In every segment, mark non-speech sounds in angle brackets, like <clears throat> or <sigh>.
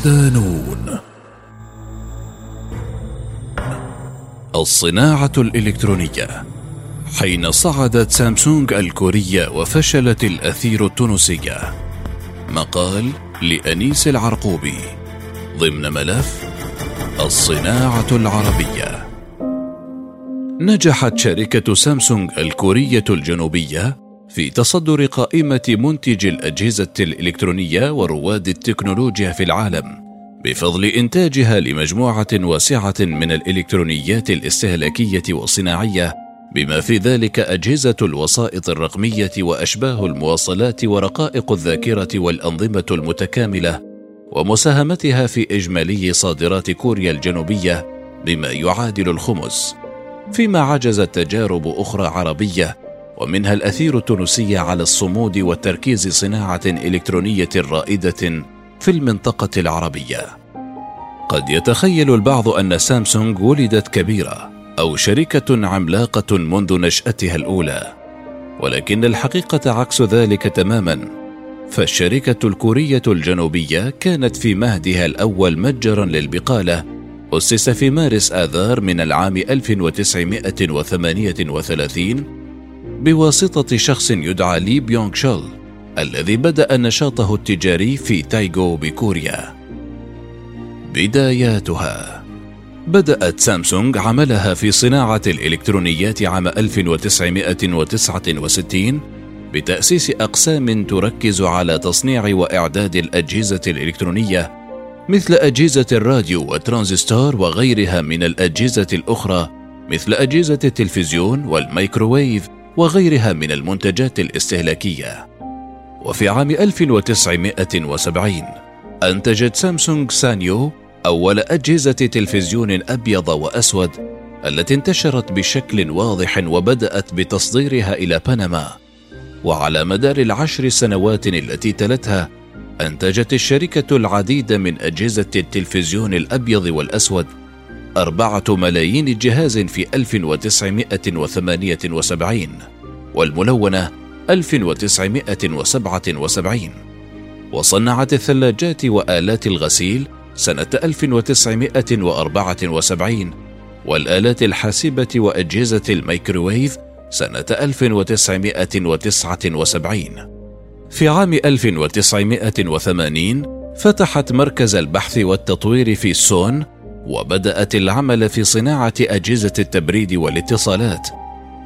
صدانون الصناعة الإلكترونية. حين صعدت سامسونج الكورية وفشلت الأثير التونسية. مقال لأنيس العرقوبي. ضمن ملف الصناعة العربية. نجحت شركة سامسونج الكورية الجنوبية في تصدر قائمة منتج الأجهزة الإلكترونية ورواد التكنولوجيا في العالم بفضل إنتاجها لمجموعة واسعة من الإلكترونيات الاستهلاكية والصناعية بما في ذلك أجهزة الوسائط الرقمية وأشباه المواصلات ورقائق الذاكرة والأنظمة المتكاملة ومساهمتها في إجمالي صادرات كوريا الجنوبية بما يعادل الخمس. فيما عجزت تجارب أخرى عربية ومنها الأثير التونسي على الصمود وتركيز صناعة إلكترونية رائدة في المنطقة العربية. قد يتخيل البعض أن سامسونج ولدت كبيرة أو شركة عملاقة منذ نشأتها الأولى، ولكن الحقيقة عكس ذلك تماما، فالشركة الكورية الجنوبية كانت في مهدها الأول متجرا للبقالة أسس في مارس آذار من العام 1938 بواسطة شخص يدعى لي بيونغ شول الذي بدأ نشاطه التجاري في دايغو بكوريا. بداياتها بدأت سامسونج عملها في صناعة الإلكترونيات عام 1969 بتأسيس أقسام تركز على تصنيع وإعداد الأجهزة الإلكترونية مثل أجهزة الراديو والترانزستور وغيرها من الأجهزة الأخرى مثل أجهزة التلفزيون والميكروويف وغيرها من المنتجات الاستهلاكية. وفي عام 1970 أنتجت سامسونج سانيو أول أجهزة تلفزيون أبيض وأسود التي انتشرت بشكل واضح وبدأت بتصديرها إلى بنما. وعلى مدار العشر سنوات التي تلتها أنتجت الشركة العديد من أجهزة التلفزيون الأبيض والأسود أربعة ملايين جهاز في 1978 والملونة 1977 وصنعت الثلاجات وآلات الغسيل سنة 1974 والآلات الحاسبة وأجهزة الميكروويف سنة 1979 في عام 1980 فتحت مركز البحث والتطوير في سوون وبدأت العمل في صناعة أجهزة التبريد والاتصالات.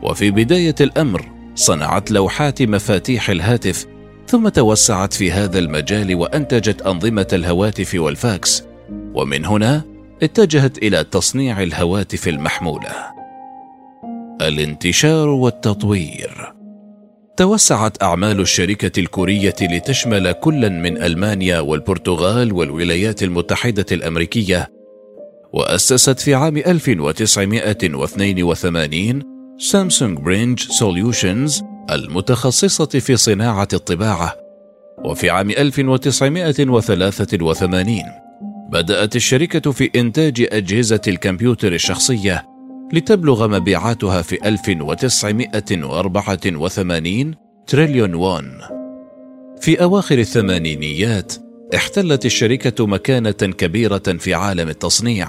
وفي بداية الأمر صنعت لوحات مفاتيح الهاتف ثم توسعت في هذا المجال وأنتجت أنظمة الهواتف والفاكس. ومن هنا اتجهت إلى تصنيع الهواتف المحمولة. الانتشار والتطوير. توسعت أعمال الشركة الكورية لتشمل كلا من ألمانيا والبرتغال والولايات المتحدة الأمريكية وأسست في عام 1982 Samsung Printing Solutions المتخصصة في صناعة الطباعة. وفي عام 1983 بدأت الشركة في إنتاج أجهزة الكمبيوتر الشخصية لتبلغ مبيعاتها في 1984 تريليون وون في أواخر الثمانينيات احتلت الشركة مكانة كبيرة في عالم التصنيع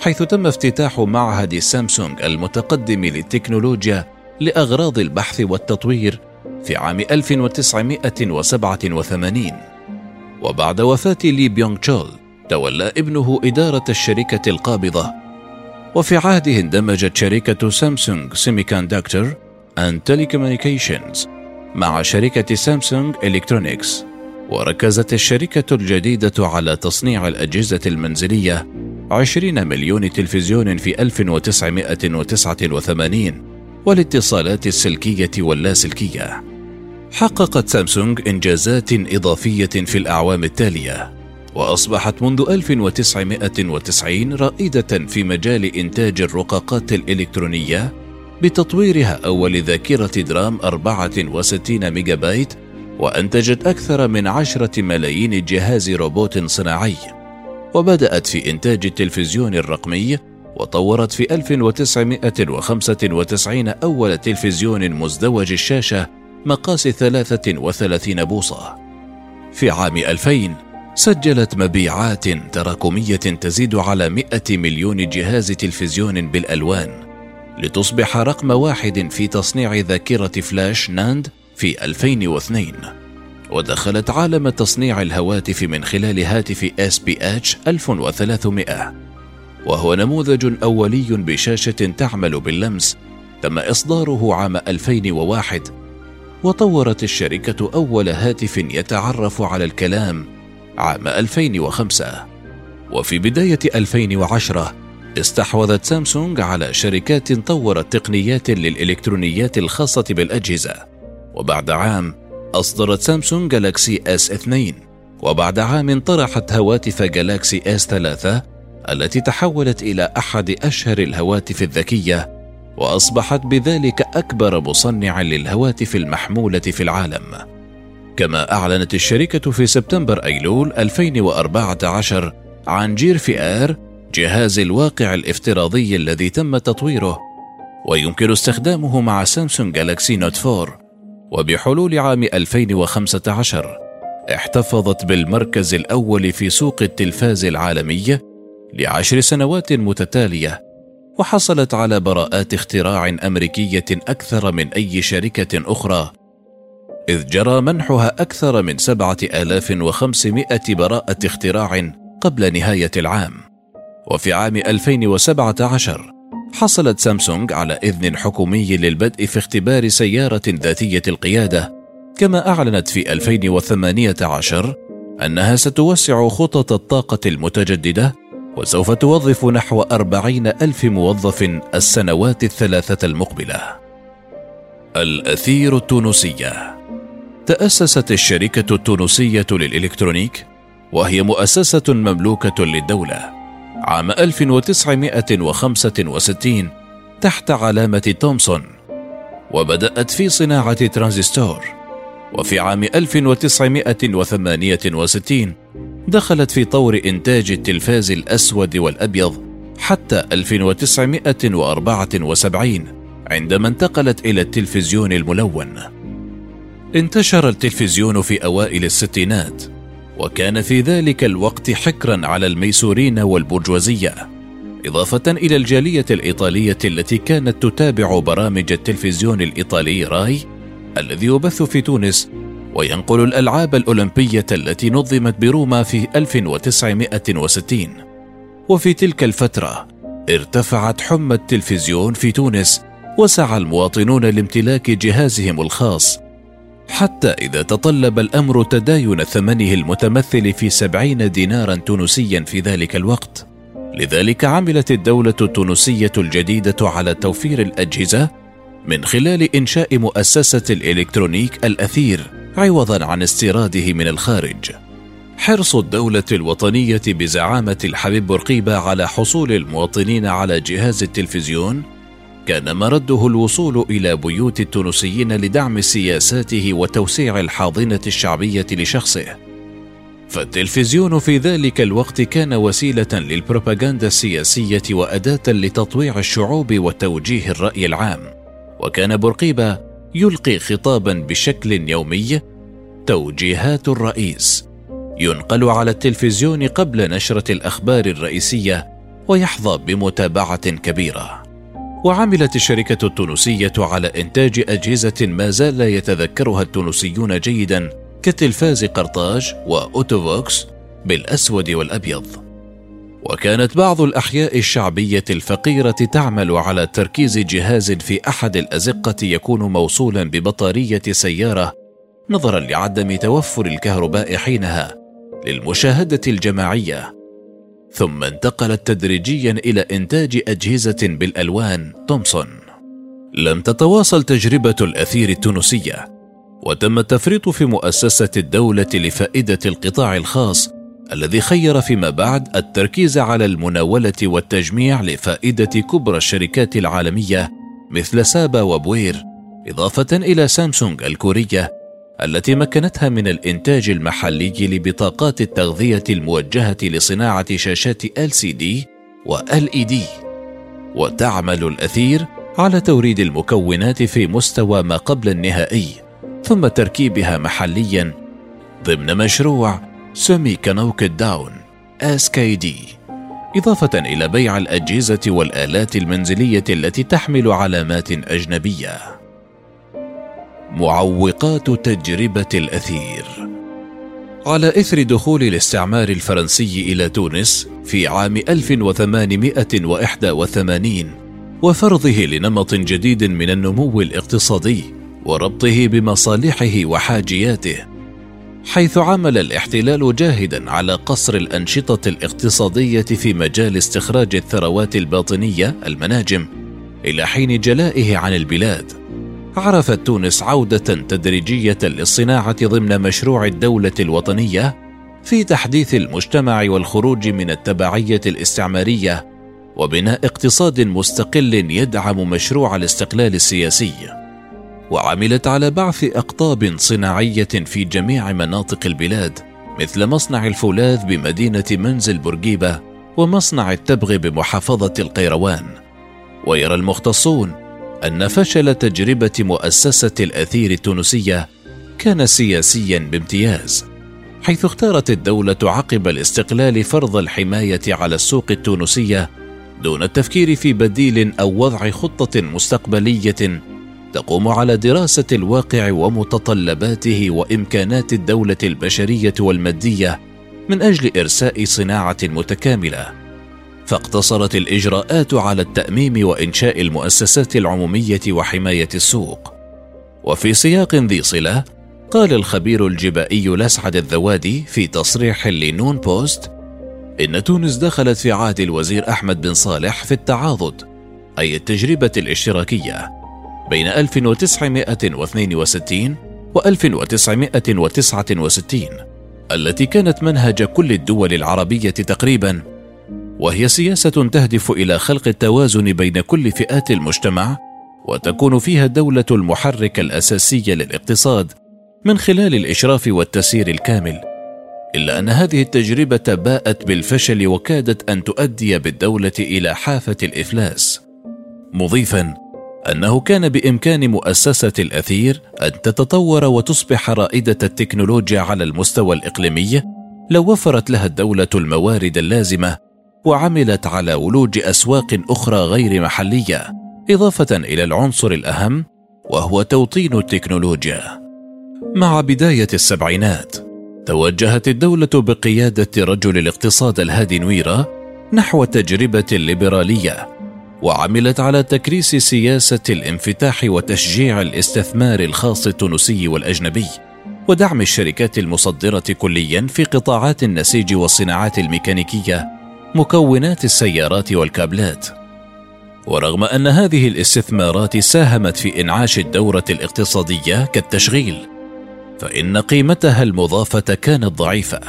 حيث تم افتتاح معهد سامسونج المتقدم للتكنولوجيا لأغراض البحث والتطوير في عام 1987 وبعد وفاة لي بيونغ تشول تولى ابنه إدارة الشركة القابضة. وفي عهده اندمجت شركة Samsung Semiconductor and Telecommunications مع شركة سامسونج إلكترونيكس وركزت الشركة الجديدة على تصنيع الأجهزة المنزلية 20 مليون تلفزيون في 1989 والاتصالات السلكية واللاسلكية. حققت سامسونج إنجازات إضافية في الأعوام التالية، وأصبحت منذ 1990 رائدة في مجال إنتاج الرقاقات الإلكترونية بتطويرها أول ذاكرة DRAM 64 ميجا بايت وأنتجت أكثر من عشرة ملايين جهاز روبوت صناعي. وبدأت في إنتاج التلفزيون الرقمي وطورت في 1995 أول تلفزيون مزدوج الشاشة مقاس 33 بوصة. في عام 2000 سجلت مبيعات تراكمية تزيد على 100 مليون جهاز تلفزيون بالألوان لتصبح رقم واحد في تصنيع ذاكرة فلاش ناند في 2002 ودخلت عالم تصنيع الهواتف من خلال هاتف SPH 1300 وهو نموذج أولي بشاشة تعمل باللمس تم إصداره عام 2001 وطورت الشركة أول هاتف يتعرف على الكلام عام 2005 وفي بداية 2010 استحوذت سامسونج على شركات طورت تقنيات للإلكترونيات الخاصة بالأجهزة. وبعد عام أصدرت سامسونج Galaxy S 2 وبعد عام طرحت هواتف Galaxy S 3 التي تحولت إلى أحد أشهر الهواتف الذكية وأصبحت بذلك أكبر مصنع للهواتف المحمولة في العالم. كما أعلنت الشركة في سبتمبر أيلول 2014 عن Gear VR جهاز الواقع الافتراضي الذي تم تطويره ويمكن استخدامه مع سامسونج Galaxy Note 4 وبحلول عام 2015 احتفظت بالمركز الأول في سوق التلفاز العالمية لعشر سنوات متتالية وحصلت على براءات اختراع أمريكية أكثر من أي شركة أخرى إذ جرى منحها أكثر من 7500 براءة اختراع قبل نهاية العام. وفي عام 2017 حصلت سامسونج على إذن حكومي للبدء في اختبار سيارة ذاتية القيادة كما أعلنت في 2018 أنها ستوسع خطط الطاقة المتجددة وسوف توظف نحو أربعين ألف موظف السنوات الثلاثة المقبلة. الأثير التونسية تأسست الشركة التونسية للإلكترونيك وهي مؤسسة مملوكة للدولة. عام 1965 تحت علامة تومسون وبدأت في صناعة ترانزستور وفي عام 1968 دخلت في طور إنتاج التلفاز الأسود والأبيض حتى 1974 عندما انتقلت إلى التلفزيون الملون. انتشر التلفزيون في أوائل الستينات، وكان في ذلك الوقت حكرا على الميسورين والبرجوازية، إضافة إلى الجالية الإيطالية التي كانت تتابع برامج التلفزيون الإيطالي راي الذي يبث في تونس وينقل الألعاب الأولمبية التي نظمت بروما في 1960 وفي تلك الفترة ارتفعت حمى التلفزيون في تونس وسعى المواطنون لامتلاك جهازهم الخاص حتى إذا تطلب الأمر تداين ثمنه المتمثل في سبعين دينارا تونسيا في ذلك الوقت. لذلك عملت الدولة التونسية الجديدة على توفير الأجهزة من خلال إنشاء مؤسسة الإلكترونيك الأثير عوضا عن استيراده من الخارج. حرص الدولة الوطنية بزعامة الحبيب بورقيبة على حصول المواطنين على جهاز التلفزيون كان مرده الوصول إلى بيوت التونسيين لدعم سياساته وتوسيع الحاضنة الشعبية لشخصه. فالتلفزيون في ذلك الوقت كان وسيلة للبروباغندا السياسية وأداة لتطويع الشعوب وتوجيه الرأي العام. وكان بورقيبة يلقي خطابا بشكل يومي توجيهات الرئيس ينقل على التلفزيون قبل نشرة الأخبار الرئيسية ويحظى بمتابعة كبيرة. وعملت الشركة التونسية على إنتاج أجهزة ما زال يتذكرها التونسيون جيدا كتلفاز قرطاج وأوتوفوكس بالأسود والأبيض. وكانت بعض الأحياء الشعبية الفقيرة تعمل على تركيز جهاز في أحد الأزقة يكون موصولا ببطارية سيارة نظرا لعدم توفر الكهرباء حينها. للمشاهدة الجماعية ثم انتقلت تدريجيا إلى إنتاج أجهزة بالألوان تومسون. لم تتواصل تجربة الأثير التونسية وتم التفريط في مؤسسة الدولة لفائدة القطاع الخاص الذي خير فيما بعد التركيز على المناولة والتجميع لفائدة كبرى الشركات العالمية مثل سابا وبوير إضافة إلى سامسونج الكورية التي مكنتها من الإنتاج المحلي لبطاقات التغذية الموجهة لصناعة شاشات LCD و LED وتعمل الأثير على توريد المكونات في مستوى ما قبل النهائي ثم تركيبها محليا ضمن مشروع سيمي كانوكت داون SKD إضافة إلى بيع الأجهزة والآلات المنزلية التي تحمل علامات أجنبية. معوقات تجربة الأثير. على إثر دخول الاستعمار الفرنسي إلى تونس في عام 1881 وفرضه لنمط جديد من النمو الاقتصادي وربطه بمصالحه وحاجياته حيث عمل الاحتلال جاهدا على قصر الأنشطة الاقتصادية في مجال استخراج الثروات الباطنية المناجم إلى حين جلائه عن البلاد. عرفت تونس عودة تدريجية للصناعة ضمن مشروع الدولة الوطنية في تحديث المجتمع والخروج من التبعية الاستعمارية وبناء اقتصاد مستقل يدعم مشروع الاستقلال السياسي. وعملت على بعث أقطاب صناعية في جميع مناطق البلاد مثل مصنع الفولاذ بمدينة منزل بورقيبة ومصنع التبغ بمحافظة القيروان. ويرى المختصون أن فشل تجربة مؤسسة الأثير التونسية كان سياسيا بامتياز حيث اختارت الدولة عقب الاستقلال فرض الحماية على السوق التونسية دون التفكير في بديل أو وضع خطة مستقبلية تقوم على دراسة الواقع ومتطلباته وإمكانات الدولة البشرية والمادية من أجل إرساء صناعة متكاملة. فاقتصرت الإجراءات على التأميم وإنشاء المؤسسات العمومية وحماية السوق. وفي سياق ذي صلة قال الخبير الجبائي لسعد الذوادي في تصريح لنون بوست إن تونس دخلت في عهد الوزير أحمد بن صالح في التعاضد أي التجربة الاشتراكية بين 1962 و 1969 التي كانت منهج كل الدول العربية تقريبا وهي سياسة تهدف إلى خلق التوازن بين كل فئات المجتمع وتكون فيها الدولة المحرك الأساسي للاقتصاد من خلال الإشراف والتسيير الكامل. إلا أن هذه التجربة باءت بالفشل وكادت أن تؤدي بالدولة إلى حافة الإفلاس. مضيفا أنه كان بإمكان مؤسسة الأثير أن تتطور وتصبح رائدة التكنولوجيا على المستوى الإقليمي لو وفرت لها الدولة الموارد اللازمة وعملت على ولوج أسواق أخرى غير محلية إضافة إلى العنصر الأهم وهو توطين التكنولوجيا. مع بداية السبعينات توجهت الدولة بقيادة رجل الاقتصاد الهادي نويرة نحو تجربة ليبرالية وعملت على تكريس سياسة الانفتاح وتشجيع الاستثمار الخاص التونسي والأجنبي ودعم الشركات المصدرة كليا في قطاعات النسيج والصناعات الميكانيكية مكونات السيارات والكابلات. ورغم أن هذه الاستثمارات ساهمت في إنعاش الدورة الاقتصادية كالتشغيل فإن قيمتها المضافة كانت ضعيفة.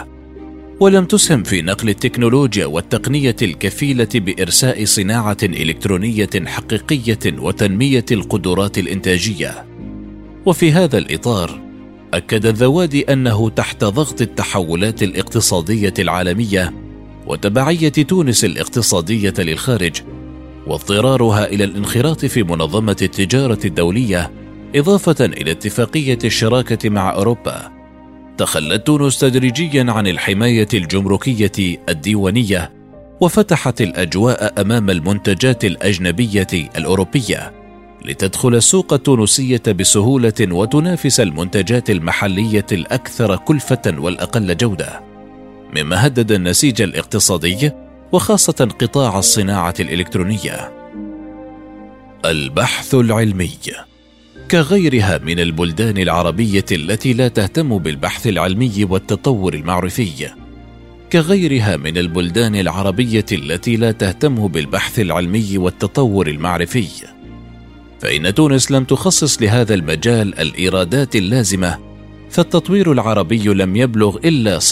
ولم تسهم في نقل التكنولوجيا والتقنية الكفيلة بإرساء صناعة إلكترونية حقيقية وتنمية القدرات الإنتاجية. وفي هذا الإطار أكد الذوادي أنه تحت ضغط التحولات الاقتصادية العالمية وتبعية تونس الاقتصادية للخارج واضطرارها إلى الانخراط في منظمة التجارة الدولية إضافة إلى اتفاقية الشراكة مع أوروبا. تخلت تونس تدريجيا عن الحماية الجمركية الديوانية وفتحت الأجواء أمام المنتجات الأجنبية الأوروبية لتدخل السوق التونسية بسهولة وتنافس المنتجات المحلية الأكثر كلفة والاقل جودة. مما هدد النسيج الاقتصادي وخاصة قطاع الصناعة الإلكترونية. البحث العلمي. كغيرها من البلدان العربية التي لا تهتم بالبحث العلمي والتطور المعرفي. كغيرها من البلدان العربية التي لا تهتم بالبحث العلمي والتطور المعرفي. فإن تونس لم تخصص لهذا المجال الإيرادات اللازمة فالتطوير العربي لم يبلغ إلا 0.55%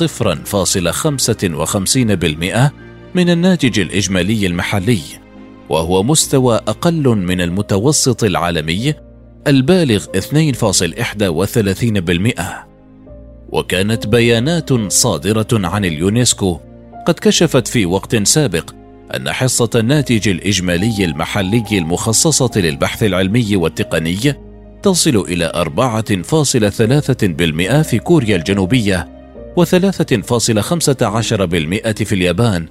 من الناتج الإجمالي المحلي وهو مستوى أقل من المتوسط العالمي البالغ 2.31% وكانت بيانات صادرة عن اليونسكو قد كشفت في وقت سابق أن حصة الناتج الإجمالي المحلي المخصصة للبحث العلمي والتقني تصل إلى 4.3% في كوريا الجنوبية و3.15% في اليابان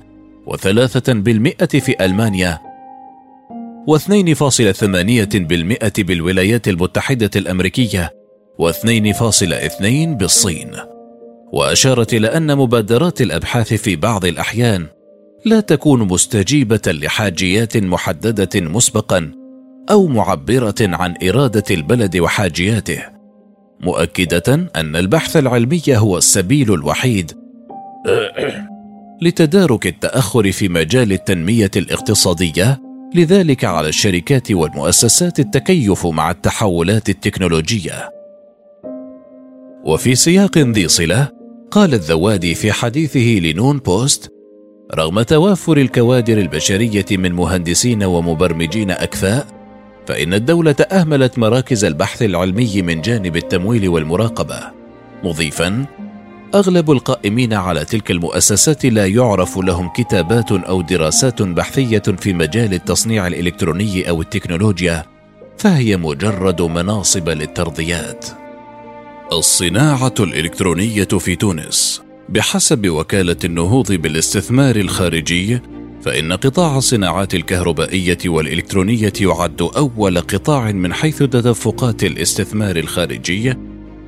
وثلاثة بالمئة في ألمانيا واثنين فاصلة ثمانية بالمئة بالولايات المتحدة الأمريكية واثنين فاصلة اثنين بالصين. وأشارت إلى أن مبادرات الأبحاث في بعض الأحيان لا تكون مستجيبة لحاجيات محددة مسبقا أو معبرة عن إرادة البلد وحاجياته مؤكدة أن البحث العلمي هو السبيل الوحيد <clears throat> لتدارك التأخر في مجال التنمية الاقتصادية لذلك على الشركات والمؤسسات التكيف مع التحولات التكنولوجية. وفي سياق ذي صلة قال الذوادي في حديثه لنون بوست رغم توافر الكوادر البشرية من مهندسين ومبرمجين أكفاء فإن الدولة أهملت مراكز البحث العلمي من جانب التمويل والمراقبة. مضيفا أغلب القائمين على تلك المؤسسات لا يعرف لهم كتابات أو دراسات بحثية في مجال التصنيع الإلكتروني أو التكنولوجيا فهي مجرد مناصب للترضيات. الصناعة الإلكترونية في تونس بحسب وكالة النهوض بالاستثمار الخارجي فإن قطاع الصناعات الكهربائية والإلكترونية يعد أول قطاع من حيث تدفقات الاستثمار الخارجي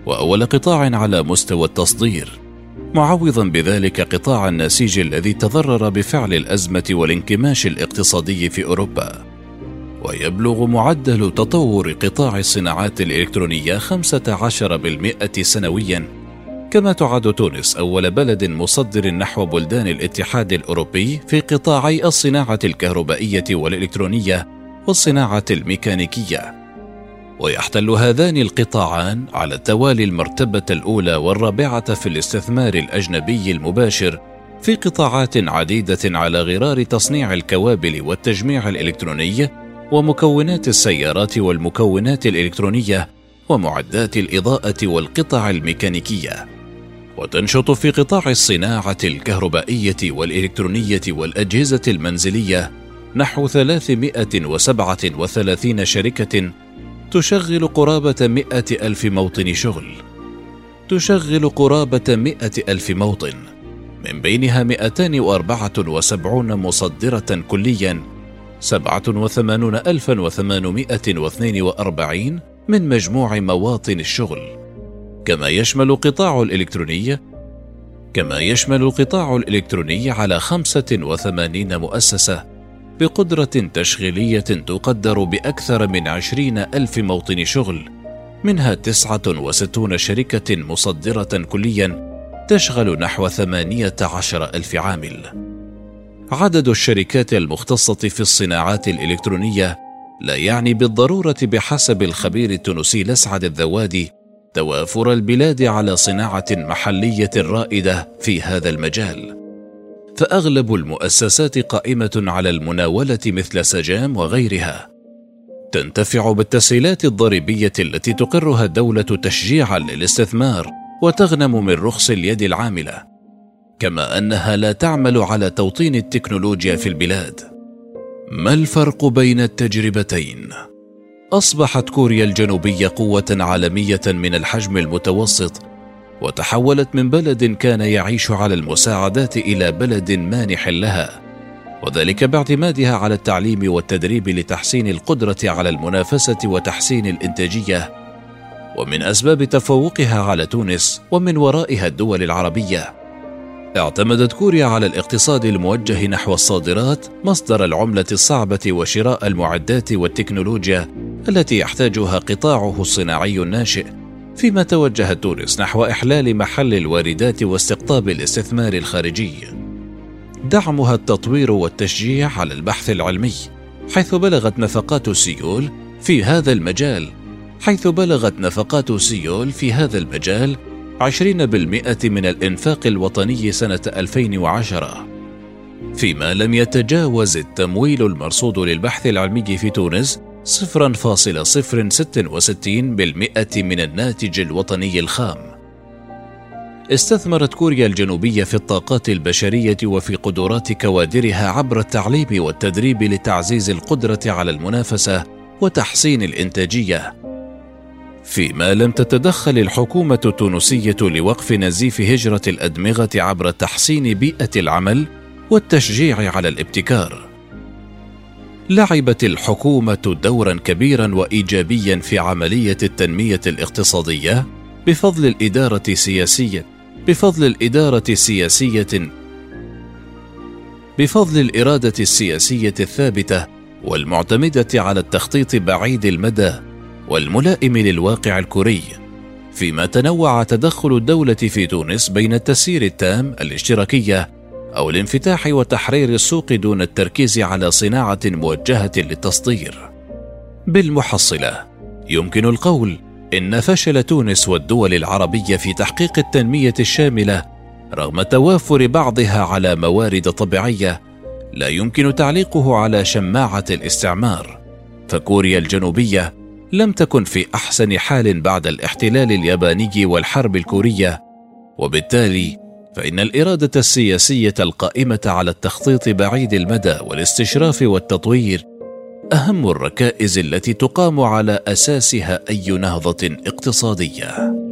وأول قطاع على مستوى التصدير. معوضا بذلك قطاع النسيج الذي تضرر بفعل الأزمة والانكماش الاقتصادي في أوروبا. ويبلغ معدل تطور قطاع الصناعات الإلكترونية 15% سنويا. كما تعد تونس أول بلد مصدر نحو بلدان الاتحاد الأوروبي في قطاعي الصناعة الكهربائية والإلكترونية والصناعة الميكانيكية ويحتل هذان القطاعان على التوالي المرتبة الأولى والرابعة في الاستثمار الأجنبي المباشر في قطاعات عديدة على غرار تصنيع الكوابل والتجميع الإلكتروني ومكونات السيارات والمكونات الإلكترونية ومعدات الإضاءة والقطع الميكانيكية. وتنشط في قطاع الصناعة الكهربائية والإلكترونية والأجهزة المنزلية نحو 337 شركة تشغل قرابة مئة ألف موطن شغل. تشغل قرابة مئة ألف موطن من بينها 274 مصدرة كليا 87842 من مجموع مواطن الشغل. كما يشمل قطاع الإلكترونية كما يشمل القطاع الإلكتروني على 85 مؤسسة بقدرة تشغيلية تقدر بأكثر من عشرين ألف موطن شغل منها تسعة وستون شركة مصدرة كليا تشغل نحو ثمانية عشر ألف عامل. عدد الشركات المختصة في الصناعات الإلكترونية لا يعني بالضرورة بحسب الخبير التونسي لسعد الذوادي توافر البلاد على صناعة محلية رائدة في هذا المجال. فأغلب المؤسسات قائمة على المناولة مثل سجام وغيرها. تنتفع بالتسهيلات الضريبية التي تقرها الدولة تشجيعا للاستثمار وتغنم من رخص اليد العاملة. كما أنها لا تعمل على توطين التكنولوجيا في البلاد. ما الفرق بين التجربتين؟ أصبحت كوريا الجنوبية قوة عالمية من الحجم المتوسط وتحولت من بلد كان يعيش على المساعدات إلى بلد مانح لها وذلك باعتمادها على التعليم والتدريب لتحسين القدرة على المنافسة وتحسين الإنتاجية. ومن أسباب تفوقها على تونس ومن ورائها الدول العربية. اعتمدت كوريا على الاقتصاد الموجه نحو الصادرات مصدر العملة الصعبة وشراء المعدات والتكنولوجيا التي يحتاجها قطاعه الصناعي الناشئ فيما توجهت تونس نحو إحلال محل الواردات واستقطاب الاستثمار الخارجي. دعمها التطوير والتشجيع على البحث العلمي، حيث بلغت نفقات سيول في هذا المجال حيث بلغت نفقات سيول في هذا المجال 20% من الإنفاق الوطني سنة 2010 فيما لم يتجاوز التمويل المرصود للبحث العلمي في تونس 0.066 بالمئة من الناتج الوطني الخام. استثمرت كوريا الجنوبية في الطاقات البشرية وفي قدرات كوادرها عبر التعليم والتدريب لتعزيز القدرة على المنافسة وتحسين الإنتاجية. فيما لم تتدخل الحكومة التونسية لوقف نزيف هجرة الأدمغة عبر تحسين بيئة العمل والتشجيع على الابتكار. لعبت الحكومة دورا كبيرا وإيجابيا في عملية التنمية الاقتصادية بفضل الإدارة السياسيه بفضل الإدارة السياسيه بفضل الإرادة السياسية الثابتة والمعتمدة على التخطيط بعيد المدى والملائم للواقع الكوري فيما تنوع تدخل الدولة في تونس بين التسيير التام الاشتراكية أو الانفتاح وتحرير السوق دون التركيز على صناعة موجهة للتصدير. بالمحصلة يمكن القول إن فشل تونس والدول العربية في تحقيق التنمية الشاملة رغم توافر بعضها على موارد طبيعية لا يمكن تعليقه على شماعة الاستعمار. فكوريا الجنوبية لم تكن في أحسن حال بعد الاحتلال الياباني والحرب الكورية وبالتالي فإن الإرادة السياسية القائمة على التخطيط بعيد المدى والاستشراف والتطوير أهم الركائز التي تقام على أساسها أي نهضة اقتصادية.